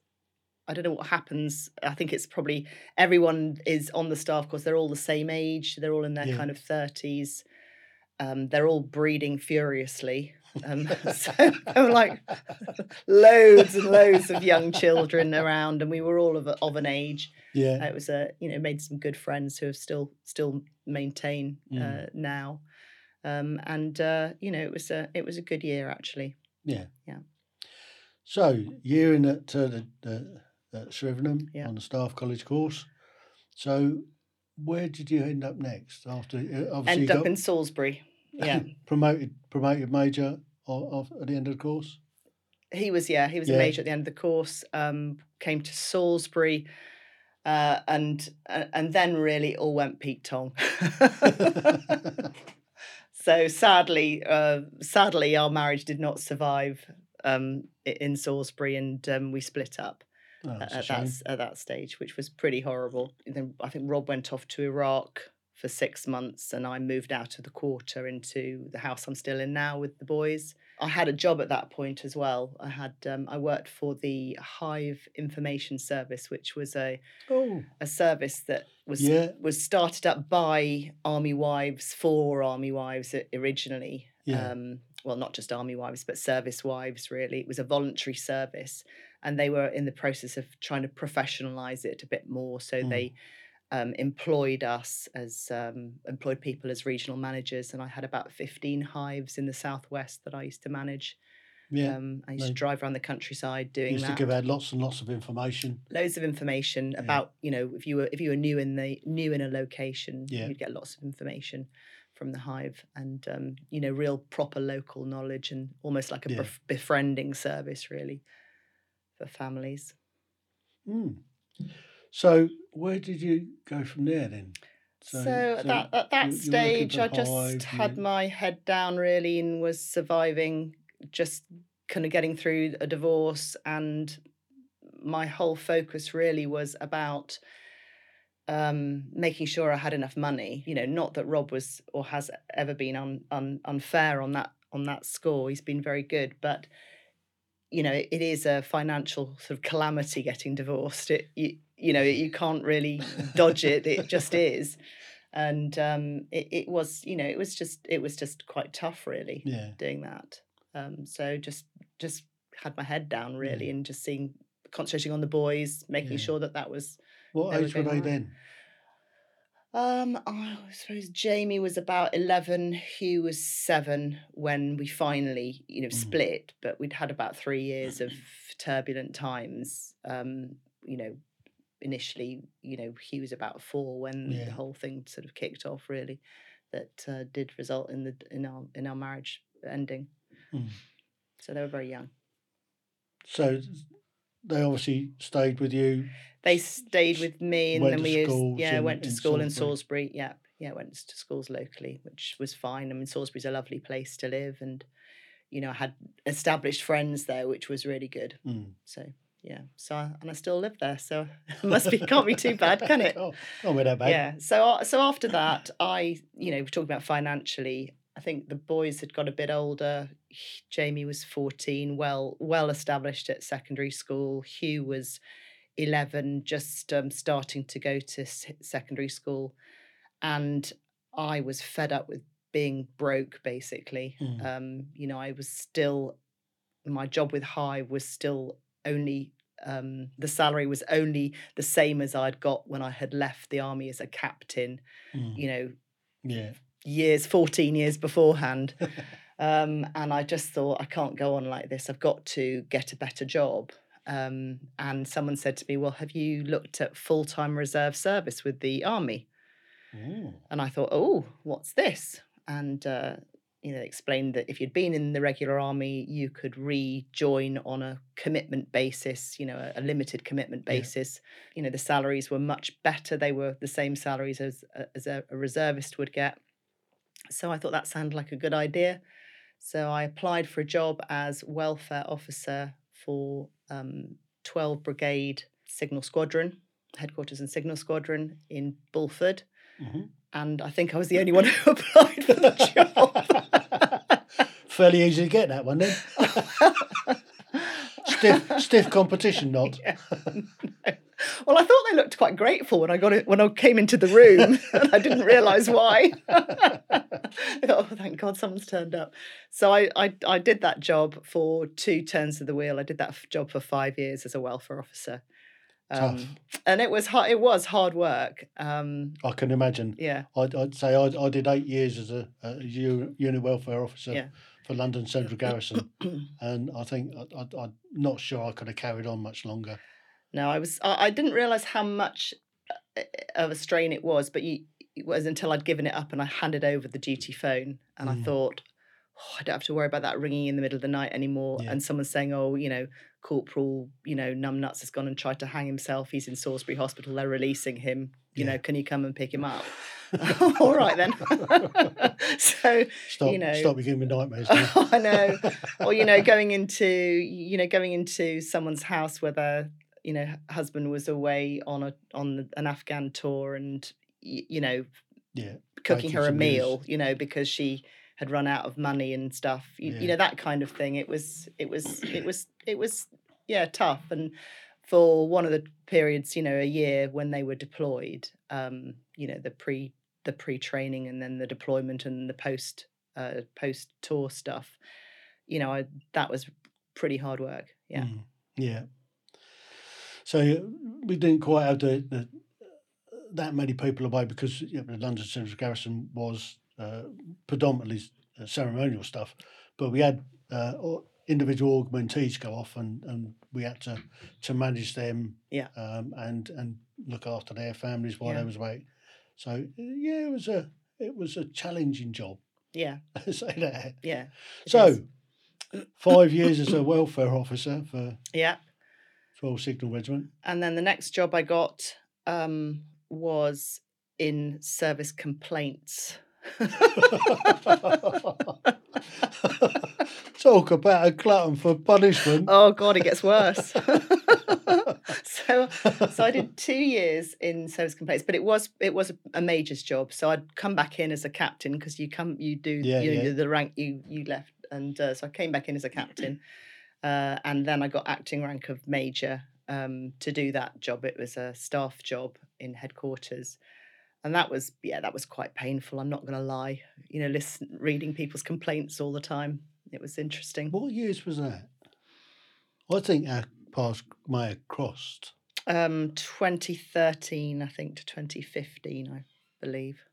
I don't know what happens. I think it's probably everyone is on the staff course. They're all the same age. They're all in their Yeah. kind of thirties. Um, they're all breeding furiously. Um, so there were like loads and loads of young children around, and we were all of, a, of an age Yeah, it was a you know made some good friends who have still still maintain uh, Mm. now um and uh you know it was a it was a good year actually yeah, Yeah. So year in at uh, the, the at Shrivenham Yeah. on the staff college course. So where did you end up next after? uh, Obviously, you up got in salisbury yeah. Promoted promoted major o- of, at the end of the course. he was yeah he was a major at the end of the course um came to salisbury uh and uh, and then really all went pete tong. So sadly uh sadly our marriage did not survive um in salisbury and um we split up Oh, at, at that at that stage, which was pretty horrible. Then I think Rob went off to Iraq for six months, and I moved out of the quarter into the house I'm still in now with the boys. I had a job at that point as well. I had um, I worked for the Hive Information Service, which was a Oh, a service that was Yeah. was started up by Army Wives for Army Wives originally. Yeah. Um, well, not just Army Wives, but service wives. Really, it was a voluntary service, and they were in the process of trying to professionalize it a bit more. So Mm. they um, employed us as um, employed people as regional managers, and I had about fifteen hives in the southwest that I used to manage. yeah. Um, I used to drive around the countryside doing Used that to give out lots and lots of information. loads of information about you know if you were if you were new in the new in a location Yeah. you'd get lots of information from the hive and um, you know real proper local knowledge and almost like a Yeah. bef- befriending service really for families Mm. So where did you go from there then? so, at that at that you- you were looking stage i just Hive, had my head down really and was surviving just kind of getting through a divorce and my whole focus really was about um, making sure I had enough money. You know, not that Rob was or has ever been un, un, unfair on that on that score. He's been very good, but you know, it, it is a financial sort of calamity getting divorced. It you, you know you can't really dodge it. It just is, and um, it it was you know it was just it was just quite tough really Yeah. doing that. Um, so just just had my head down really and just seeing concentrating on the boys, making Yeah. sure that that was What age were they on. then? Um, I suppose Jamie was about eleven. Hugh was seven when we finally, you know, Mm. split. But we'd had about three years of turbulent times. Um, you know, initially, you know, he was about four when Yeah. the whole thing sort of kicked off. Really, that uh, did result in the in our in our marriage ending. Mm. So they were very young. So they obviously stayed with you. They stayed with me, and then we used, yeah in- went to in school in Salisbury. Salisbury. Yeah, yeah, went to schools locally, which was fine. I mean, Salisbury's a lovely place to live, and you know, I had established friends there, which was really good. Mm. So yeah, so I, and I still live there, so it must be can't be too bad, can it? Oh, not that bad. Yeah. So so after that, I you know we're talking about financially, I think the boys had got a bit older. Jamie was fourteen, well well established at secondary school. Hugh was eleven, just um, starting to go to s- secondary school, and I was fed up with being broke. Basically, Mm. um, you know, I was still my job with Hive was still only um, the salary was only the same as I'd got when I had left the army as a captain, Mm. you know, Yeah. years, 14 years beforehand. um, and I just thought, I can't go on like this. I've got to get a better job. Um, and someone said to me, Well, have you looked at full time reserve service with the army? Mm. And I thought, Oh, what's this? And, uh, you know, explained that if you'd been in the regular army, you could rejoin on a commitment basis, you know, a, a limited commitment Yeah. basis. You know, the salaries were much better. They were the same salaries as a- as a, a reservist would get. So I thought that sounded like a good idea. So I applied for a job as welfare officer for um, 12 Brigade Signal Squadron, headquarters and Signal Squadron in Bulford. Mhm. And I think I was the only one who applied for the job. Fairly easy to get that one then. stiff, stiff competition, not. Yeah, no. Well, I thought they looked quite grateful when I got it when I came into the room, and I didn't realise why. Oh, thank God, someone's turned up. So I, I I did that job for two turns of the wheel. I did that job for five years as a welfare officer, um, Tough. and it was hard, it was hard work. Um, I can imagine. yeah, I'd, I'd say I, I did eight years as a unit welfare officer Yeah. for London Central Garrison, and I think I, I, I'm not sure I could have carried on much longer. No, I was. I, I didn't realize how much uh, of a strain it was, but you, it was until I'd given it up and I handed over the duty phone, and I Mm. thought, oh, I don't have to worry about that ringing in the middle of the night anymore. Yeah. And someone saying, oh, you know, Corporal, you know, numbnuts has gone and tried to hang himself. He's in Salisbury Hospital. They're releasing him. You Yeah. know, can you come and pick him up? All right then. so Stop, know- stop you giving me nightmares. now. I know. Or you know, going into you know going into someone's house where their you know husband was away on a on an Afghan tour and you know yeah, cooking her a news. meal, you know, because she had run out of money and stuff. You, Yeah. you know that kind of thing. It was it was it was it was yeah tough and. For one of the periods, you know, a year when they were deployed, um, you know, the pre the pre training and then the deployment and the post uh, post tour stuff, you know, I, that was pretty hard work. Yeah. Mm, yeah. So we didn't quite have the, the that many people away because you know, the London Central Garrison was uh, predominantly uh, ceremonial stuff, but we had uh, individual augmentees go off, and, and we had to to manage them, Yeah. um, and and look after their families while Yeah. they was away. So uh, yeah, it was a it was a challenging job. Yeah. say that. Yeah. So is. five years as a welfare officer for yeah. 12 Signal Regiment. And then the next job I got um, was in service complaints. Talk about a glutton for punishment. oh God, it gets worse. so so I did two years in service complaints, but it was it was a major's job. So I'd come back in as a captain because you come you do Yeah, you yeah. the rank you you left, and uh, so I came back in as a captain, uh, and then I got acting rank of major um, to do that job. It was a staff job in headquarters. And that was, yeah, that was quite painful. I'm not going to lie. You know, listen, reading people's complaints all the time. It was interesting. What years was that? I think our paths may have crossed. Um, 2013, I think, to 2015, I believe.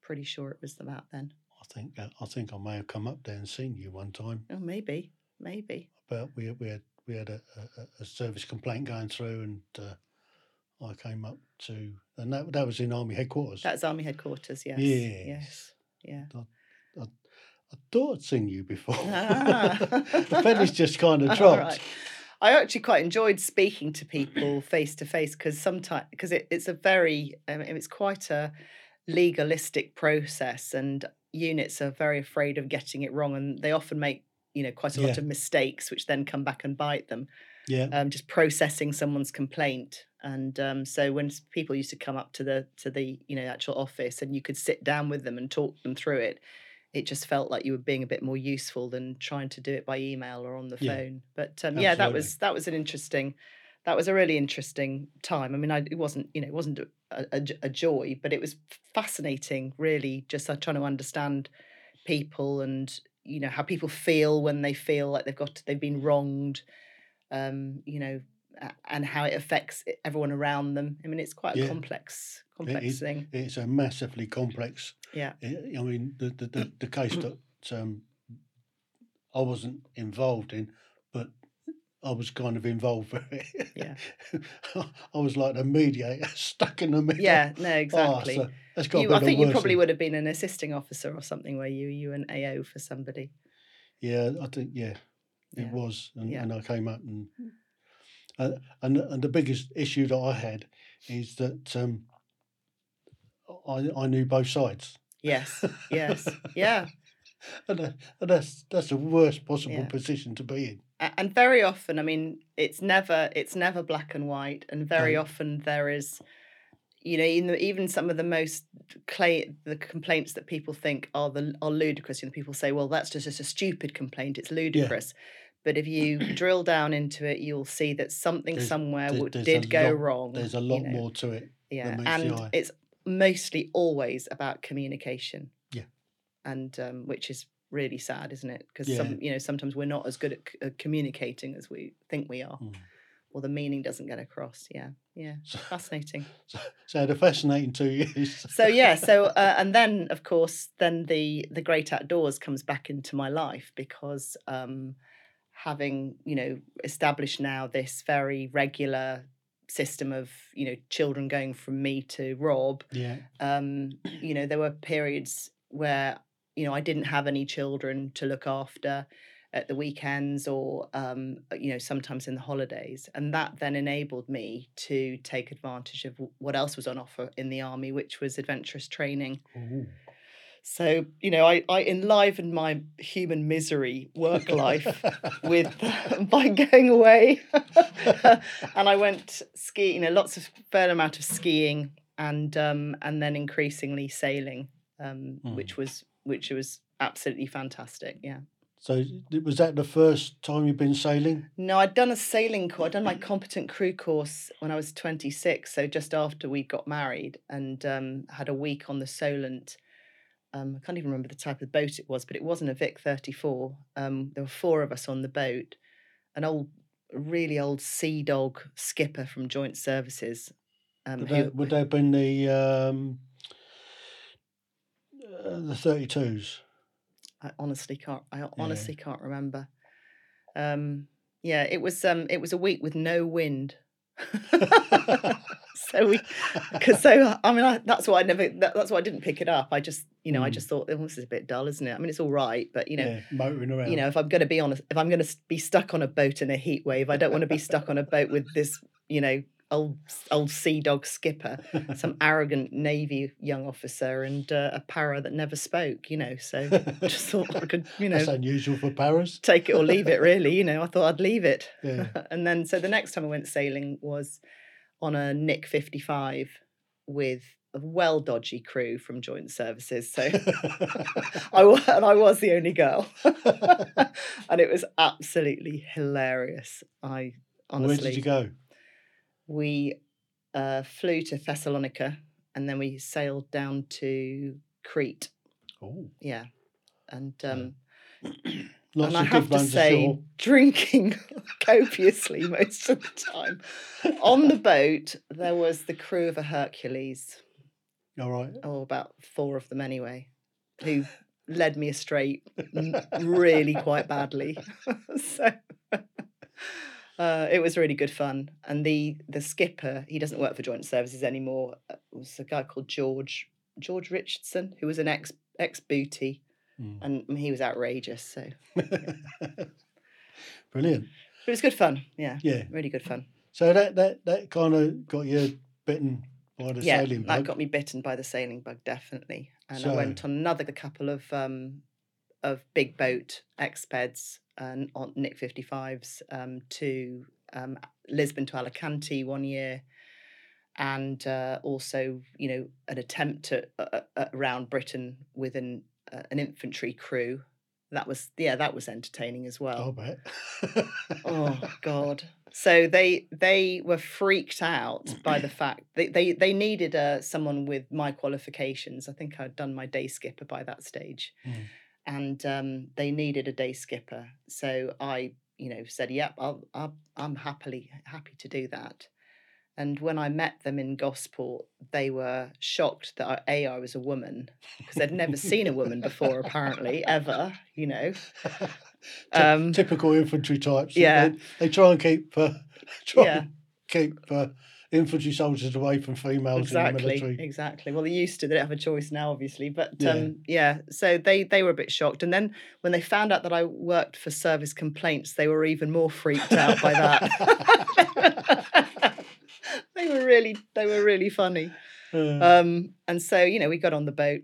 Pretty sure it was about then. I think I think I may have come up there and seen you one time. Oh, maybe, maybe. But we we had we had a, a, a service complaint going through, and uh, I came up to, and that that was in army headquarters. That's Army headquarters. Yes. Yes. Yes. Yeah. I thought I'd seen you before. Ah. the pennies just kind of dropped. right. I actually quite enjoyed speaking to people face to face because sometimes because it, it's a very um, it's quite a legalistic process and units are very afraid of getting it wrong and they often make you know quite a lot of mistakes which then come back and bite them Yeah, um, just processing someone's complaint and um, so when people used to come up to the to the you know actual office and you could sit down with them and talk them through it it just felt like you were being a bit more useful than trying to do it by email or on the Yeah, phone. But um, yeah that was that was an interesting that was a really interesting time. I mean I, it wasn't you know it wasn't a, a, a joy but it was fascinating really just uh, trying to understand people and you know how people feel when they feel like they've got they've been wronged. Um you know and how it affects everyone around them i mean it's quite a Yeah. complex complex is. thing it's a massively complex. yeah I I mean, the the, the, the case mm. that um, I wasn't involved in, but I was kind of involved with it. Yeah. I was like the mediator stuck in the middle. yeah no Oh, exactly so that's got you, I think you probably thing. would have been an assisting officer or something where you you an AO for somebody. Yeah, I think yeah, it Yeah. was, and, Yeah. and I came up and mm. Uh, and and the biggest issue that I had is that um, I I knew both sides. Yes, yes, yeah. and, that, and that's that's the worst possible Yeah. position to be in. And very often, I mean, it's never it's never black and white, and very No. often there is, you know, even even some of the most clay the complaints that people think are the are ludicrous. You know, people say, well, that's just, just a stupid complaint. It's ludicrous. But if you drill down into it, you'll see that something There's- somewhere there- did go lot- wrong. There's a you lot know. more to it. yeah the and it's mostly always about communication Yeah. and um, which is really sad isn't it because Yeah. some you know sometimes we're not as good at, c- at communicating as we think we are Mm. or the meaning doesn't get across yeah yeah So, fascinating so, so a fascinating two years. so yeah so uh, and then of course then the the great outdoors comes back into my life because um having you know established now this very regular system of you know children going from me to rob yeah, um, you know, there were periods where, you know, I didn't have any children to look after at the weekends or, um, you know, sometimes in the holidays. And that then enabled me to take advantage of what else was on offer in the army, which was adventurous training. Ooh. So, you know, I, I enlivened my human misery work life with by going away and I went skiing, you know, lots of fair amount of skiing and um and then increasingly sailing, um, Mm. which was which was absolutely fantastic. Yeah. So was that the first time you've been sailing? No, I'd done a sailing course. I'd done my competent crew course when I was 26, so just after we got married, and um, had a week on the Solent. Um, I can't even remember the type of boat it was, but it wasn't a Vic 34. Um, there were four of us on the boat. An old, really old sea dog skipper from Joint Services. Um, Would who, that, would that have been the um, uh, the thirty twos? I honestly can't. I honestly can't remember. Um, yeah, it was. Um, it was a week with no wind. so we, because so I mean I, that's why I never. That, that's why I didn't pick it up. I just, you know, I Mm. just thought, oh, this is a bit dull, isn't it? I mean, it's all right, but you know, yeah, motoring around. you know, if I'm going to be on, a, if I'm going to be stuck on a boat in a heat wave, I don't want to be stuck on a boat with this, you know, old old sea dog skipper, some arrogant navy young officer, and uh, a para that never spoke. You know, so just thought I could, you know, That's unusual for paras. take it or leave it. Really, you know, I thought I'd leave it. Yeah. and then so the next time I went sailing was on a Nic fifty five with a well dodgy crew from joint services. So I and I was the only girl, and it was absolutely hilarious. I honestly, Where did you go? We uh, flew to Thessalonica and then we sailed down to Crete. Oh, Yeah, and um, lots and I have to say, ashore. drinking copiously most of the time. On the boat, there was the crew of a Hercules. All right. oh, about four of them anyway, who led me astray really quite badly. so uh, it was really good fun. And the the skipper, he doesn't work for Joint Services anymore. uh, Was a guy called George George Richardson, who was an ex ex booty, Mm. and he was outrageous. So Brilliant. But it was good fun. Yeah, Yeah. really good fun. So that that that kind of got you bitten by the yeah, sailing bug. that got me bitten by the sailing bug, definitely. And I went on another couple of um, of big boat expeds and on Nic 55s um, to um, Lisbon to Alicante one year, and uh, also you know an attempt at, uh, around Britain with an uh, an infantry crew. That was yeah, that was entertaining as well bet. oh god so they they were freaked out by the fact they they, they needed uh, someone with my qualifications i think i'd done my day skipper by that stage Mm. And um, they needed a day skipper so i you know said yep I'll, I'll, i'm happily happy to do that and when i met them in gosport they were shocked that I, a i was a woman because they'd never seen a woman before apparently ever you know um, Typical infantry types. yeah. They, they try and keep uh, try Yeah. and keep uh, infantry soldiers away from females in the exactly military. exactly. Well they used to they don't have a choice now obviously but Yeah. um yeah so they they were a bit shocked. And then when they found out that i worked for service complaints they were even more freaked out by that. They were really they were really funny. Uh, um and so you know we got on the boat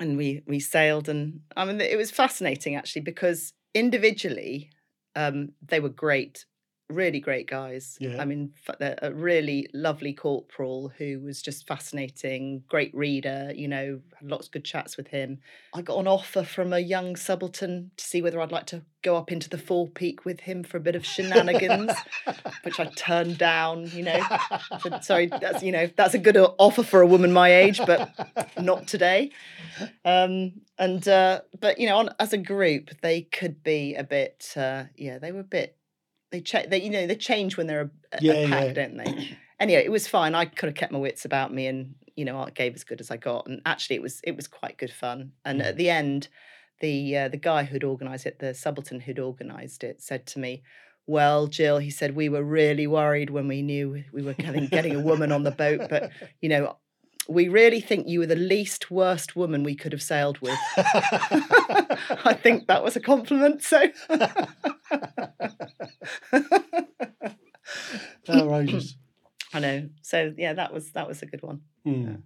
and we we sailed. And i mean it was fascinating actually because individually um they were great really great guys Yeah. i mean a really lovely corporal who was just fascinating great reader you know had lots of good chats with him i got an offer from a young subaltern to see whether i'd like to go up into the forepeak with him for a bit of shenanigans which i turned down you know said, sorry, that's you know that's a good offer for a woman my age, but not today. Um, and uh, but you know, on, as a group, they could be a bit. Uh, yeah, they were a bit. They cha- They you know they change when they're a, Yeah, a pack, yeah. don't they? Anyway, it was fine. I could have kept my wits about me, and you know, I gave as good as I got. And actually, it was it was quite good fun. And Mm. at the end, the uh, the guy who'd organised it, the subaltern who'd organised it, said to me. Well, Jill, he said, we were really worried when we knew we were getting, getting a woman on the boat, but you know, we really think you were the least worst woman we could have sailed with. I think that was a compliment. So, Outrageous. I know. So yeah, that was that was a good one. Mm.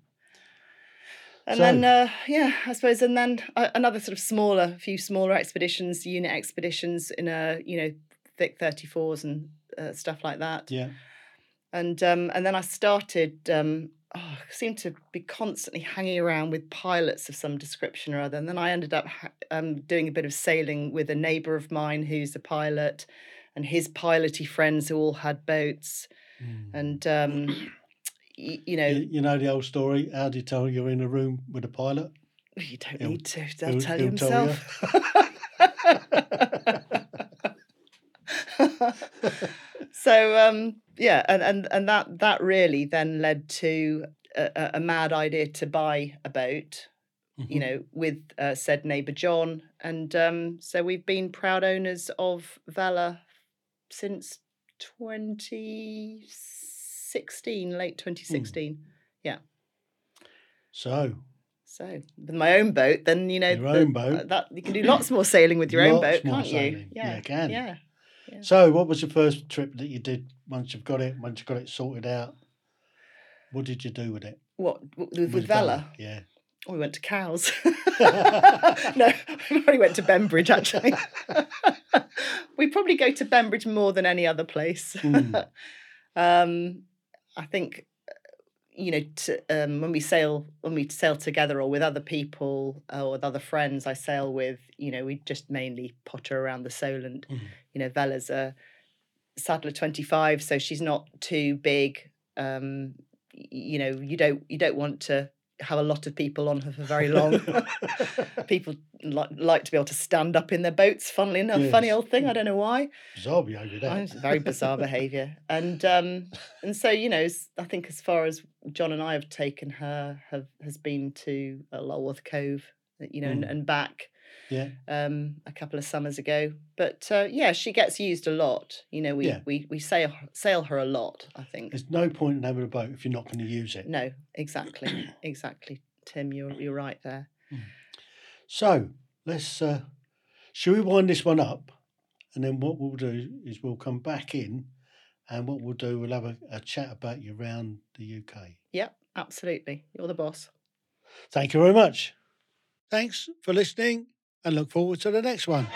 And So- then uh, yeah, I suppose, and then uh, another sort of smaller, few smaller expeditions, unit expeditions in a you know Vic thirty fours and uh, stuff like that. Yeah. and um, and then I started. Um, oh, seemed to be constantly hanging around with pilots of some description or other, and then I ended up ha- um, doing a bit of sailing with a neighbour of mine who's a pilot, and his piloty friends who all had boats, Mm. and um, y- you know, you, you know the old story. How do you tell you're in a room with a pilot? you don't he'll- need to. They'll he'll- tell you he'll tell himself. so um, yeah, and, and and that that really then led to a, a- mad idea to buy a boat. You Mhm. know, with uh, said neighbour John, and um, so we've been proud owners of Vela since 2016, late 2016. yeah. So So with my own boat, then you know Your the- own boat. uh, that you can do lots more sailing with your own boat, can't sailing. you? Yeah, you can. Yeah, Yeah. So, what was the first trip that you did once you've got it? Once you got it sorted out, what did you do with it? What w- with, with Vella? Yeah. Oh, we went to Cowes. no, we probably went to Bembridge actually. we probably go to Bembridge more than any other place. Mm. um, I think uh, you know to, um, when we sail when we sail together or with other people or with other friends I sail with you know we just mainly potter around the Solent Mm. you know Vella's a Sadler 25 so she's not too big um you know you don't you don't want to have a lot of people on her for very long. People li- like to be able to stand up in their boats funnily enough. Funny old thing I don't know why. Bizarre behaviour, that. very bizarre behaviour, and um, and so you know, I think as far as John and I have taken her, have has been to uh, Lulworth Cove, you know, and, Mm. and back Yeah. um, a couple of summers ago. But uh, yeah, she gets used a lot. You know, we Yeah. we we sail sail her a lot. I think. There's no point in having a boat if you're not going to use it. No, exactly, exactly. Tim, you're you're right there. So, let's. Uh, shall we wind this one up? And then what we'll do is we'll come back in and what we'll do, we'll have a, a chat about you around the UK. Yep, absolutely. You're the boss. Thank you very much. Thanks for listening and look forward to the next one.